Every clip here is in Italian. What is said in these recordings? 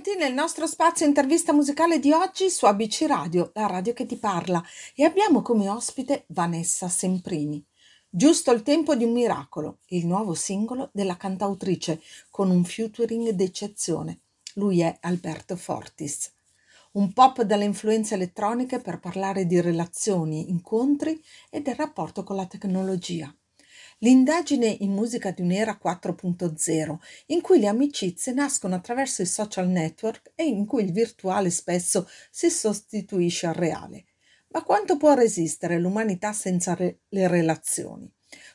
Benvenuti nel nostro spazio intervista musicale di oggi su ABC Radio, la radio che ti parla, e abbiamo come ospite Vanessa Semprini. Giusto il tempo di un miracolo, il nuovo singolo della cantautrice con un featuring d'eccezione. Lui è Alberto Fortis. Un pop dalle influenze elettroniche per parlare di relazioni, incontri e del rapporto con la tecnologia. L'indagine in musica di un'era 4.0, in cui le amicizie nascono attraverso i social network e in cui il virtuale spesso si sostituisce al reale. Ma quanto può resistere l'umanità senza re- le relazioni?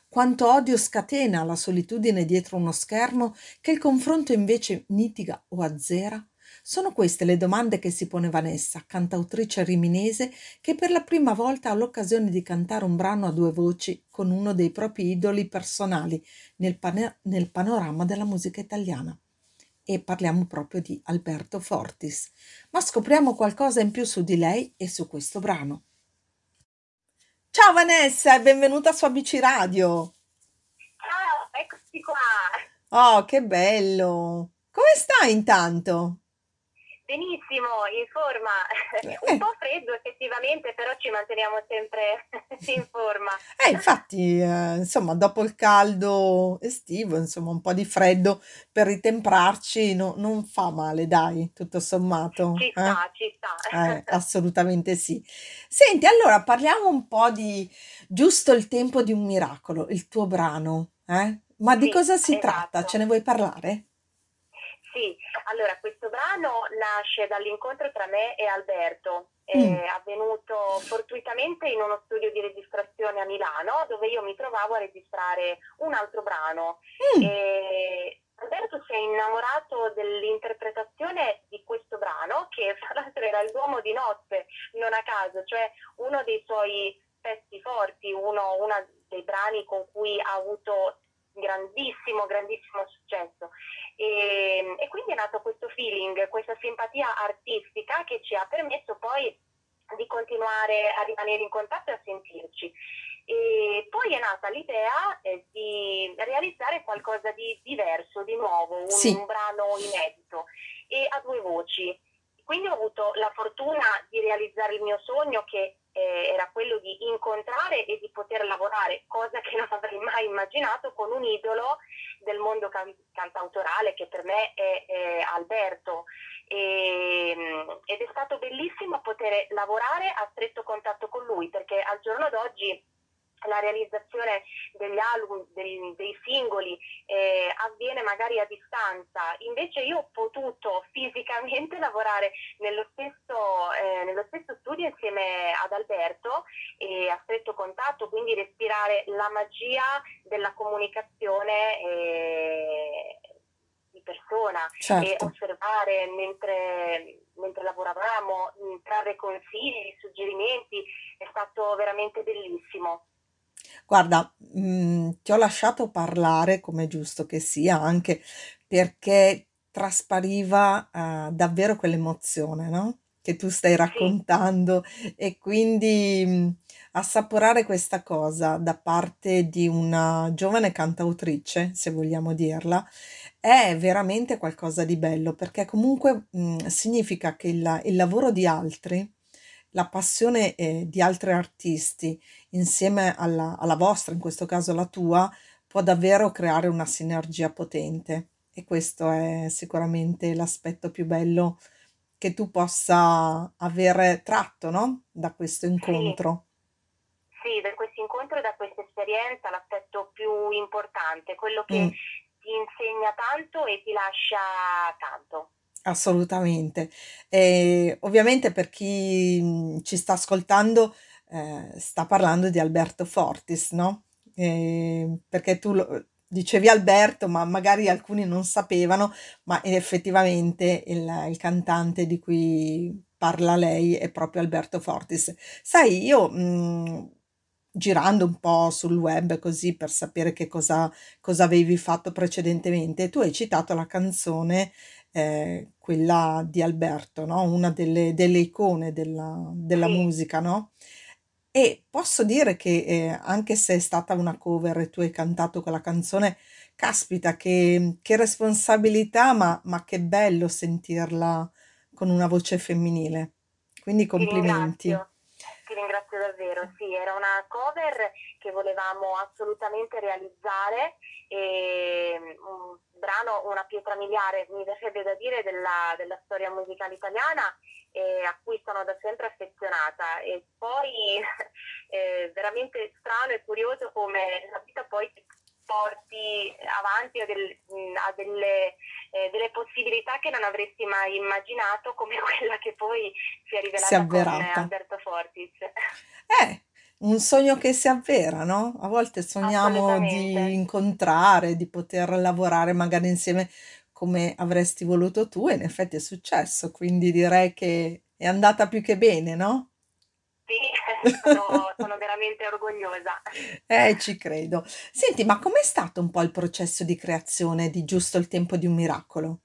Quanto odio scatena la solitudine dietro uno schermo che il confronto invece mitiga o azzera? Sono queste le domande che si pone Vanessa, cantautrice riminese, che per la prima volta ha l'occasione di cantare un brano a due voci con uno dei propri idoli personali nel, pane- nel panorama della musica italiana. E parliamo proprio di Alberto Fortis. Ma scopriamo qualcosa in più su di lei e su questo brano. Ciao Vanessa e benvenuta su ABC Radio. Ciao, eccoci qua. Oh, che bello! Come stai intanto? Benissimo, in forma, un Eh, po' freddo effettivamente, però ci manteniamo sempre in forma. eh, infatti, eh, insomma, dopo il caldo estivo, insomma, un po' di freddo per ritemprarci no- non fa male, dai, tutto sommato. Ci eh? sta, ci sta. Eh, assolutamente sì. Senti, allora parliamo un po' di Giusto il tempo di un miracolo, il tuo brano, eh? Ma di Sì, cosa si tratta? Ce esatto. ne vuoi parlare? Sì, allora questo brano nasce dall'incontro tra me e Alberto, Mm, è avvenuto fortuitamente in uno studio di registrazione a Milano dove io mi trovavo a registrare un altro brano. Mm, e Alberto si è innamorato dell'interpretazione di questo brano che fra l'altro era il Duomo di notte, non a caso, cioè uno dei suoi pezzi forti, uno, uno dei brani con cui ha avuto grandissimo, grandissimo successo. E, e quindi è nato questo feeling, questa simpatia artistica che ci ha permesso poi di continuare a rimanere in contatto e a sentirci. E poi è nata l'idea eh, di realizzare qualcosa di diverso, di nuovo, un, sì, un brano inedito e a due voci. Quindi ho avuto la fortuna di realizzare il mio sogno che eh, era quello di incontrare e di poter lavorare, cosa che non avrei mai immaginato con un idolo del mondo can- cantautorale che per me è, è Alberto. E, mm, ed è stato bellissimo poter lavorare a stretto contatto con lui perché al giorno d'oggi la realizzazione degli album, dei, dei singoli eh, avviene magari a distanza, invece io ho potuto fisicamente lavorare nello stesso studio insieme ad Alberto e a stretto contatto, quindi respirare la magia della comunicazione eh, di persona e certo. osservare mentre, mentre lavoravamo, mh, trarre consigli, suggerimenti, è stato veramente bellissimo. Guarda, mm, ti ho lasciato parlare, come è giusto che sia, anche perché traspariva eh, davvero quell'emozione, no? Che tu stai raccontando e quindi assaporare questa cosa da parte di una giovane cantautrice, se vogliamo dirla, è veramente qualcosa di bello, perché comunque mm, significa che il, il lavoro di altri, la passione eh, di altri artisti insieme alla, alla vostra, in questo caso la tua, può davvero creare una sinergia potente. E questo è sicuramente l'aspetto più bello che tu possa avere tratto, no? Da questo sì. incontro. Sì, da questo incontro e da questa esperienza l'aspetto più importante, quello che Mm, ti insegna tanto e ti lascia tanto. assolutamente. E ovviamente per chi mm, ci sta ascoltando, eh, sta parlando di Alberto Fortis, no? Eh, perché tu lo- dicevi Alberto, ma magari alcuni non sapevano, ma effettivamente il, il cantante di cui parla lei è proprio Alberto Fortis. Sai, io mh, girando un po' sul web così per sapere che cosa, cosa avevi fatto precedentemente, tu hai citato la canzone, eh, quella di Alberto, no? Una delle, delle icone della, della Sì, musica, no? E posso dire che eh, anche se è stata una cover e tu hai cantato quella canzone, caspita, che, che responsabilità, ma, ma che bello sentirla con una voce femminile. Quindi Ti complimenti. ringrazio, ti ringrazio davvero. Sì, era una cover che volevamo assolutamente realizzare e mm, un brano, una pietra miliare, mi verrebbe da dire, della, della storia musicale italiana e a cui sono da sempre affezionata. E poi è veramente strano e curioso come la vita poi ti porti avanti a, del- a delle, eh, delle possibilità che non avresti mai immaginato, come quella che poi si è Si è rivelata con avverata. Alberto Fortis. Eh, un sogno che si avvera, no? A volte sogniamo di incontrare, di poter lavorare magari insieme come avresti voluto tu, e in effetti è successo, quindi direi che è andata più che bene, no? Sì, sono, sono veramente orgogliosa. Eh, ci credo. Senti, ma com'è stato un po' il processo di creazione di Giusto il tempo di un miracolo?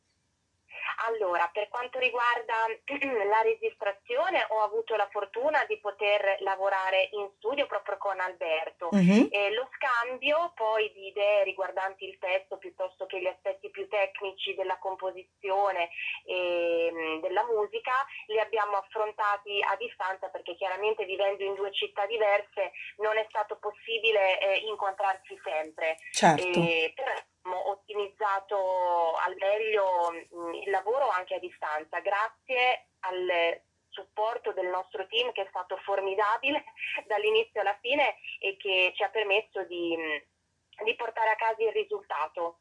Allora, per quanto riguarda la registrazione, ho avuto la fortuna di poter lavorare in studio proprio con Alberto. Mhm, E lo scambio poi di idee riguardanti il testo piuttosto che gli aspetti più tecnici della composizione e mh, della musica li abbiamo affrontati a distanza perché chiaramente vivendo in due città diverse non è stato possibile eh, incontrarsi sempre. certo. E però abbiamo ottimizzato al meglio mh, il lavoro anche a distanza, grazie al supporto del nostro team che è stato formidabile dall'inizio alla fine e che ci ha permesso di, mh, di portare a casa il risultato.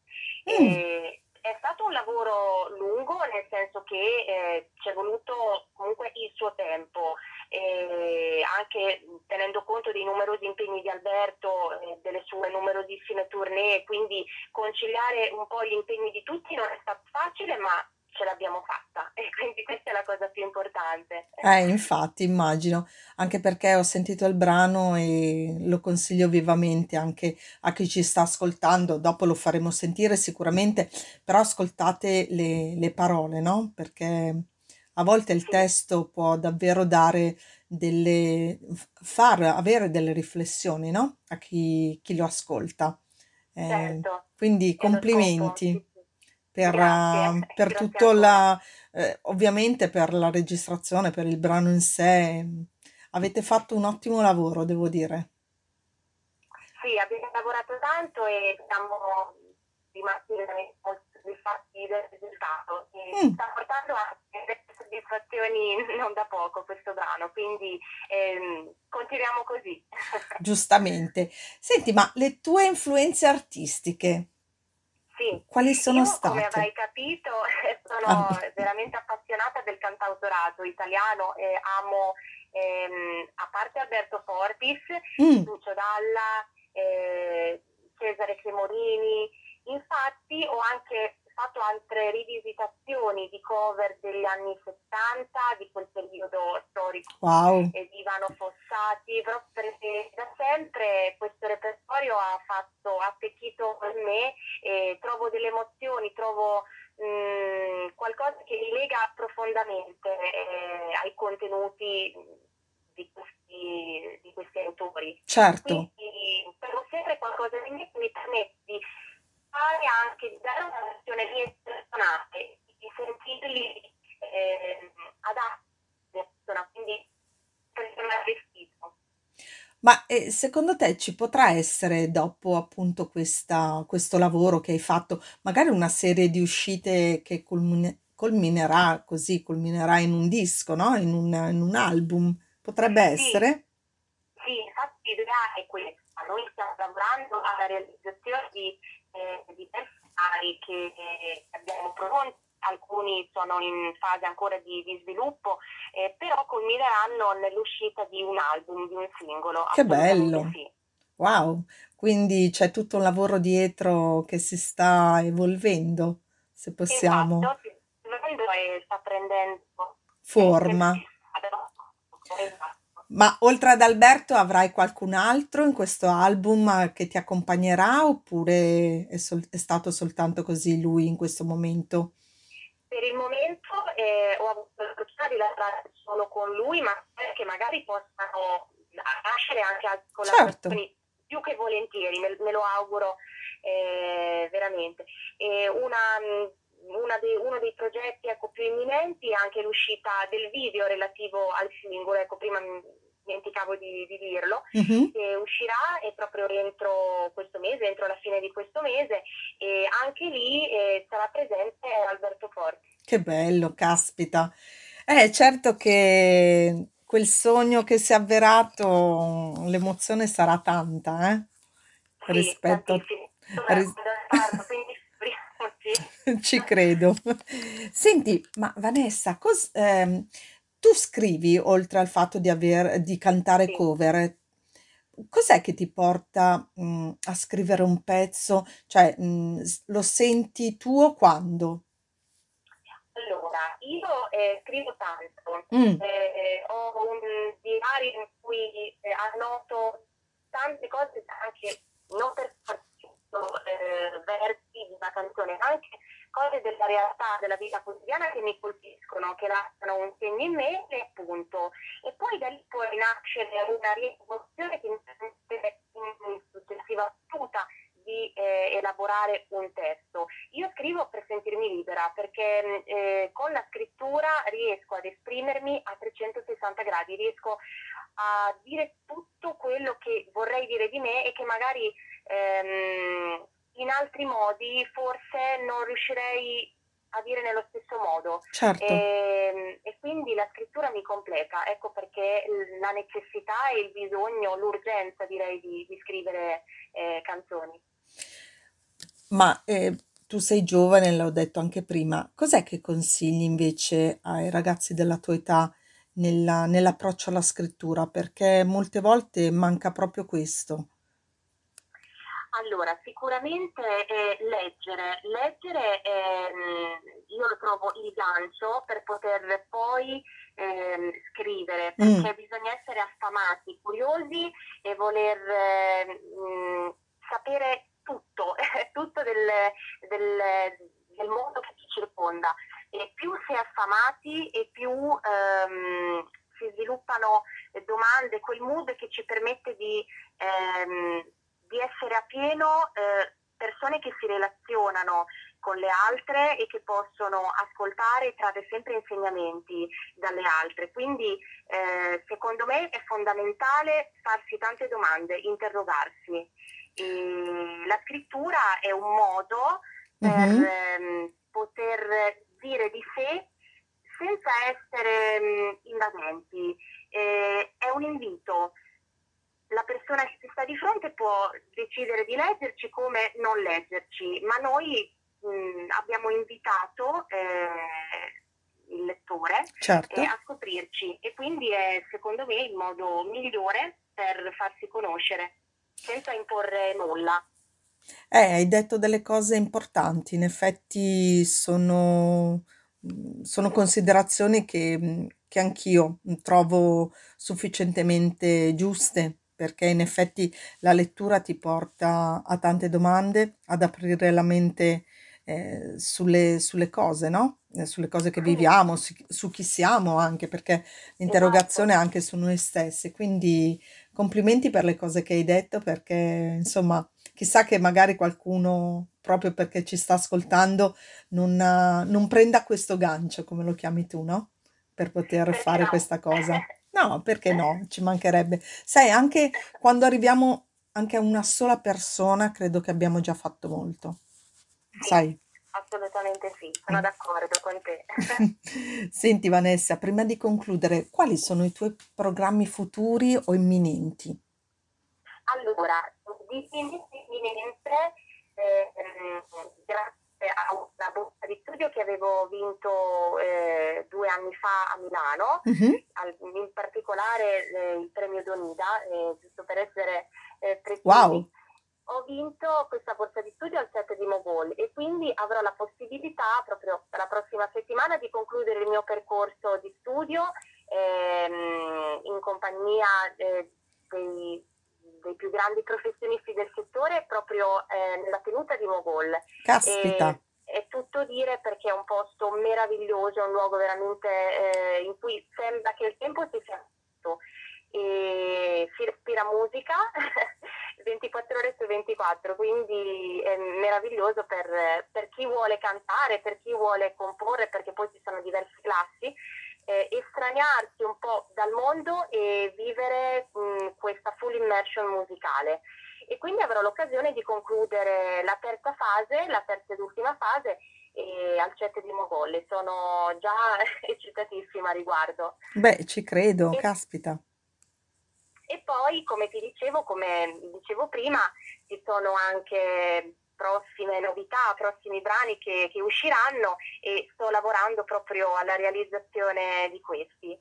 Mm, è stato un lavoro lungo, nel senso che eh, ci è voluto comunque il suo tempo, e anche tenendo conto dei numerosi impegni di Alberto, e delle sue numerosissime tournée, quindi conciliare un po' gli impegni di tutti non è stato facile, ma ce l'abbiamo fatta e quindi questa è la cosa più importante. Eh, infatti, immagino, anche perché ho sentito il brano e lo consiglio vivamente anche a chi ci sta ascoltando. Dopo lo faremo sentire sicuramente, però ascoltate le, le parole, no? Perché a volte il testo può davvero dare delle, far avere delle riflessioni, no? A chi, chi lo ascolta. Eh, certo, quindi complimenti per, Grazie, eh, per grazie tutto la, eh, ovviamente per la registrazione, per il brano in sé. Avete fatto un ottimo lavoro, devo dire. Sì, abbiamo lavorato tanto e siamo rimasti veramente molto soddisfatti del risultato. Mm, sta portando anche delle soddisfazioni non da poco questo brano, quindi ehm, continuiamo così. giustamente. Senti, ma le tue influenze artistiche, Sì, quali sono io come state? avrai capito Ah, sono veramente appassionata del cantautorato italiano e amo, ehm, a parte Alberto Fortis, mm, Lucio Dalla, eh, Cesare Cremorini, infatti ho anche fatto altre rivisitazioni di cover degli anni 70, di quel periodo storico wow, e di Ivano Fossati, proprio perché da sempre questo repertorio ha fatto, ha attecchito in me e trovo delle emozioni, trovo mh, qualcosa che mi lega profondamente eh, ai contenuti di questi, di questi autori. certo. Quindi trovo sempre qualcosa di me che mi permette di fare anche, di dare una versione mia personale, di sentirli eh, adatti alla persona, quindi è vestito. Ma eh, secondo te ci potrà essere, dopo appunto questa- questo lavoro che hai fatto, magari una serie di uscite che culmine- culminerà così, culminerà in un disco, no? In un, in un album? Potrebbe Sì, essere? sì, infatti l'idea è questa. Noi stiamo lavorando alla realizzazione di eh, diversi che eh, abbiamo pronti, alcuni sono in fase ancora di, di sviluppo, eh, però culmineranno nell'uscita di un album, di un singolo, Che bello! sì. Wow! Quindi c'è tutto un lavoro dietro che si sta evolvendo, se possiamo, Esatto, sta prendendo forma. Ma oltre ad Alberto avrai qualcun altro in questo album che ti accompagnerà oppure è, sol- è stato soltanto così lui in questo momento? Per il momento eh, ho avuto la fortuna di lavorare solo con lui, ma spero che magari possano nascere anche altre Certo, collaborazioni più che volentieri, me, me lo auguro eh, veramente. Una, dei, uno dei progetti ecco, più imminenti è anche l'uscita del video relativo al singolo, ecco, prima dimenticavo di, di dirlo, uh-huh. che uscirà e proprio entro questo mese, entro la fine di questo mese e anche lì eh, sarà presente Alberto Forti. Che bello, caspita. Eh, certo che quel sogno che si è avverato, l'emozione sarà tanta, eh? Sì, rispetto a... Ris- Ci credo. Senti, ma Vanessa, cos- ehm, tu scrivi, oltre al fatto di aver, di cantare Sì. cover, cos'è che ti porta, mm, a scrivere un pezzo? Cioè, mm, s- lo senti tuo quando? Allora, io eh, scrivo tanto, Mm, eh, ho un diario in cui eh, annoto tante cose anche non per forza eh, versi di una canzone, ma anche cose della realtà, della vita quotidiana che mi colpiscono, che lasciano un segno in me e appunto. E poi da lì può nascere una riemozione che mi permette in successiva battuta di eh, elaborare un testo. Io scrivo per sentirmi libera perché eh, con la scrittura riesco ad esprimermi a 360 gradi, riesco a dire tutto quello che vorrei dire di me e che magari ehm, in altri modi forse non riuscirei a dire nello stesso modo certo. e, ehm, e, quindi la scrittura mi completa, ecco perché la necessità e il bisogno, l'urgenza direi di, di scrivere eh, canzoni. Ma eh, tu sei giovane, l'ho detto anche prima, cos'è che consigli invece ai ragazzi della tua età nella- nell'approccio alla scrittura? Perché molte volte manca proprio questo. Allora, sicuramente eh, leggere, leggere ehm, io lo trovo il gancio per poter poi ehm, scrivere, Mm, perché bisogna essere affamati, curiosi e voler ehm, sapere tutto, tutto del, del, del mondo che ci circonda. E più si è affamati e più ehm, si sviluppano domande, quel mood che ci permette di ehm, di essere a pieno eh, persone che si relazionano con le altre e che possono ascoltare e trarre sempre insegnamenti dalle altre. Quindi eh, secondo me è fondamentale farsi tante domande, interrogarsi. E la scrittura è un modo per mhm, ehm, poter dire di sé senza essere mh, invadenti. Eh, è un invito la persona che ti sta di fronte può decidere di leggerci come non leggerci, ma noi mh, abbiamo invitato eh, il lettore eh, certo. a scoprirci e quindi è secondo me il modo migliore per farsi conoscere senza imporre nulla. Eh, hai detto delle cose importanti, in effetti sono, sono considerazioni che, che anch'io trovo sufficientemente giuste, perché in effetti la lettura ti porta a tante domande, ad aprire la mente eh, sulle, sulle cose, no? Eh, Sulle cose che viviamo, su, su chi siamo anche, perché l'interrogazione è esatto. anche su noi stessi. Quindi complimenti per le cose che hai detto, perché insomma Chissà che magari qualcuno, proprio perché ci sta ascoltando, non, eh, non prenda questo gancio, come lo chiami tu, no? Per poter Perché fare questa cosa. No, perché no? Ci mancherebbe. Sai, anche quando arriviamo anche a una sola persona, credo che abbiamo già fatto molto. Sì, Sai? assolutamente sì, sono Mm. d'accordo con te. Senti Vanessa, prima di concludere, quali sono i tuoi programmi futuri o imminenti? Allora, di imminente, eh, ehm, grazie a una borsa di studio che avevo vinto eh, due anni fa a Milano, Mhm. al- in particolare eh, il premio Donida, eh, giusto per essere eh, precisi, Wow, ho vinto questa borsa di studio al set di Mogol e quindi avrò la possibilità proprio la prossima settimana di concludere il mio percorso di studio ehm, in compagnia eh, dei, dei più grandi professionisti del settore proprio eh, nella tenuta di Mogol. caspita. E, è tutto dire perché è un posto meraviglioso, è un luogo veramente eh, in cui sembra che il tempo si sia fatto e si respira musica teatro, quindi è meraviglioso per, per chi vuole cantare, per chi vuole comporre, perché poi ci sono diverse classi, eh, estraniarsi un po' dal mondo e vivere mh, questa full immersion musicale. E quindi avrò l'occasione di concludere la terza fase, la terza ed ultima fase, al CET di Mogolle. Sono già eccitatissima a riguardo. Beh, ci credo, e, caspita. E poi, come ti dicevo, come dicevo prima, ci sono anche prossime novità, prossimi brani che, che usciranno e sto lavorando proprio alla realizzazione di questi.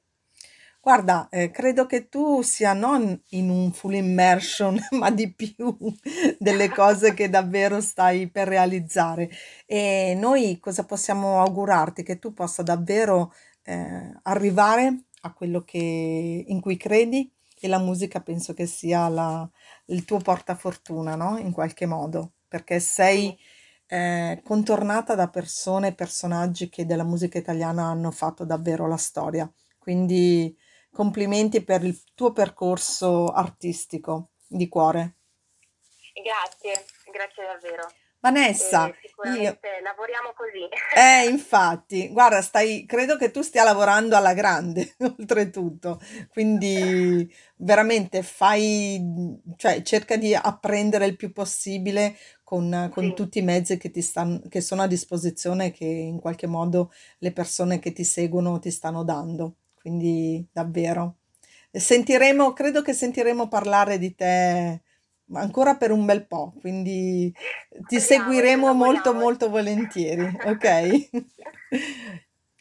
Guarda, eh, credo che tu sia non in un full immersion, ma di più delle cose che davvero stai per realizzare. E noi cosa possiamo augurarti? Che tu possa davvero eh, arrivare a quello che, in cui credi e la musica penso che sia la, il tuo portafortuna, no? In qualche modo, perché sei eh, contornata da persone e personaggi che della musica italiana hanno fatto davvero la storia. Quindi complimenti per il tuo percorso artistico di cuore. Grazie, grazie davvero. Vanessa, eh, io... lavoriamo così. Eh, infatti, guarda, stai, credo che tu stia lavorando alla grande, oltretutto, quindi veramente fai, cioè cerca di apprendere il più possibile con, con sì. tutti i mezzi che, ti stanno, che sono a disposizione, che in qualche modo le persone che ti seguono ti stanno dando quindi davvero. Sentiremo, credo che sentiremo parlare di te ancora per un bel po', quindi ti seguiremo molto molto volentieri, ok?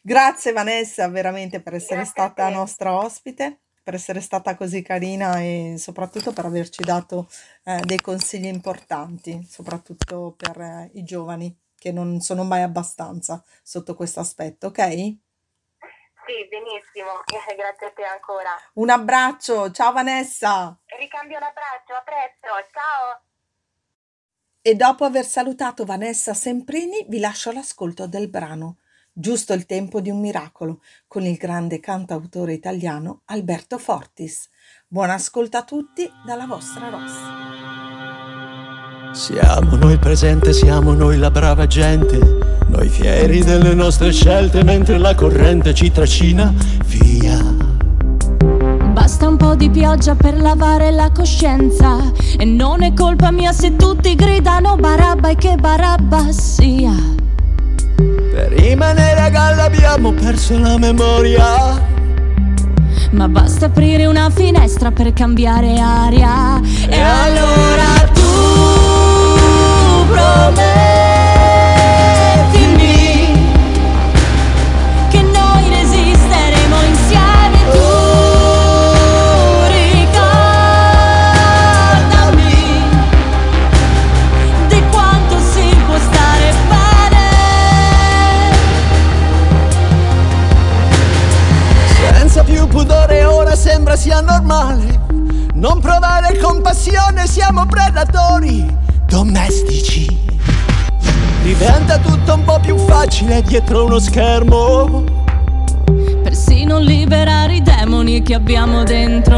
Grazie Vanessa veramente per essere Grazie stata nostra ospite, per essere stata così carina e soprattutto per averci dato eh, dei consigli importanti, soprattutto per eh, i giovani che non sono mai abbastanza sotto questo aspetto, ok? Sì, benissimo, grazie a te ancora. Un abbraccio, ciao Vanessa. Ricambio l'abbraccio, a presto, ciao. E dopo aver salutato Vanessa Semprini, vi lascio l'ascolto del brano Giusto il tempo di un miracolo con il grande cantautore italiano Alberto Fortis. Buon ascolto a tutti dalla vostra Rossa. Siamo noi il presente, siamo noi la brava gente noi fieri delle nostre scelte mentre la corrente ci trascina via. Basta un po' di pioggia per lavare la coscienza E non è colpa mia se tutti gridano Barabba e che Barabba sia Per rimanere a galla abbiamo perso la memoria. Ma basta aprire una finestra per cambiare aria. E allora tu prometti dietro uno schermo. Persino liberare i demoni che abbiamo dentro,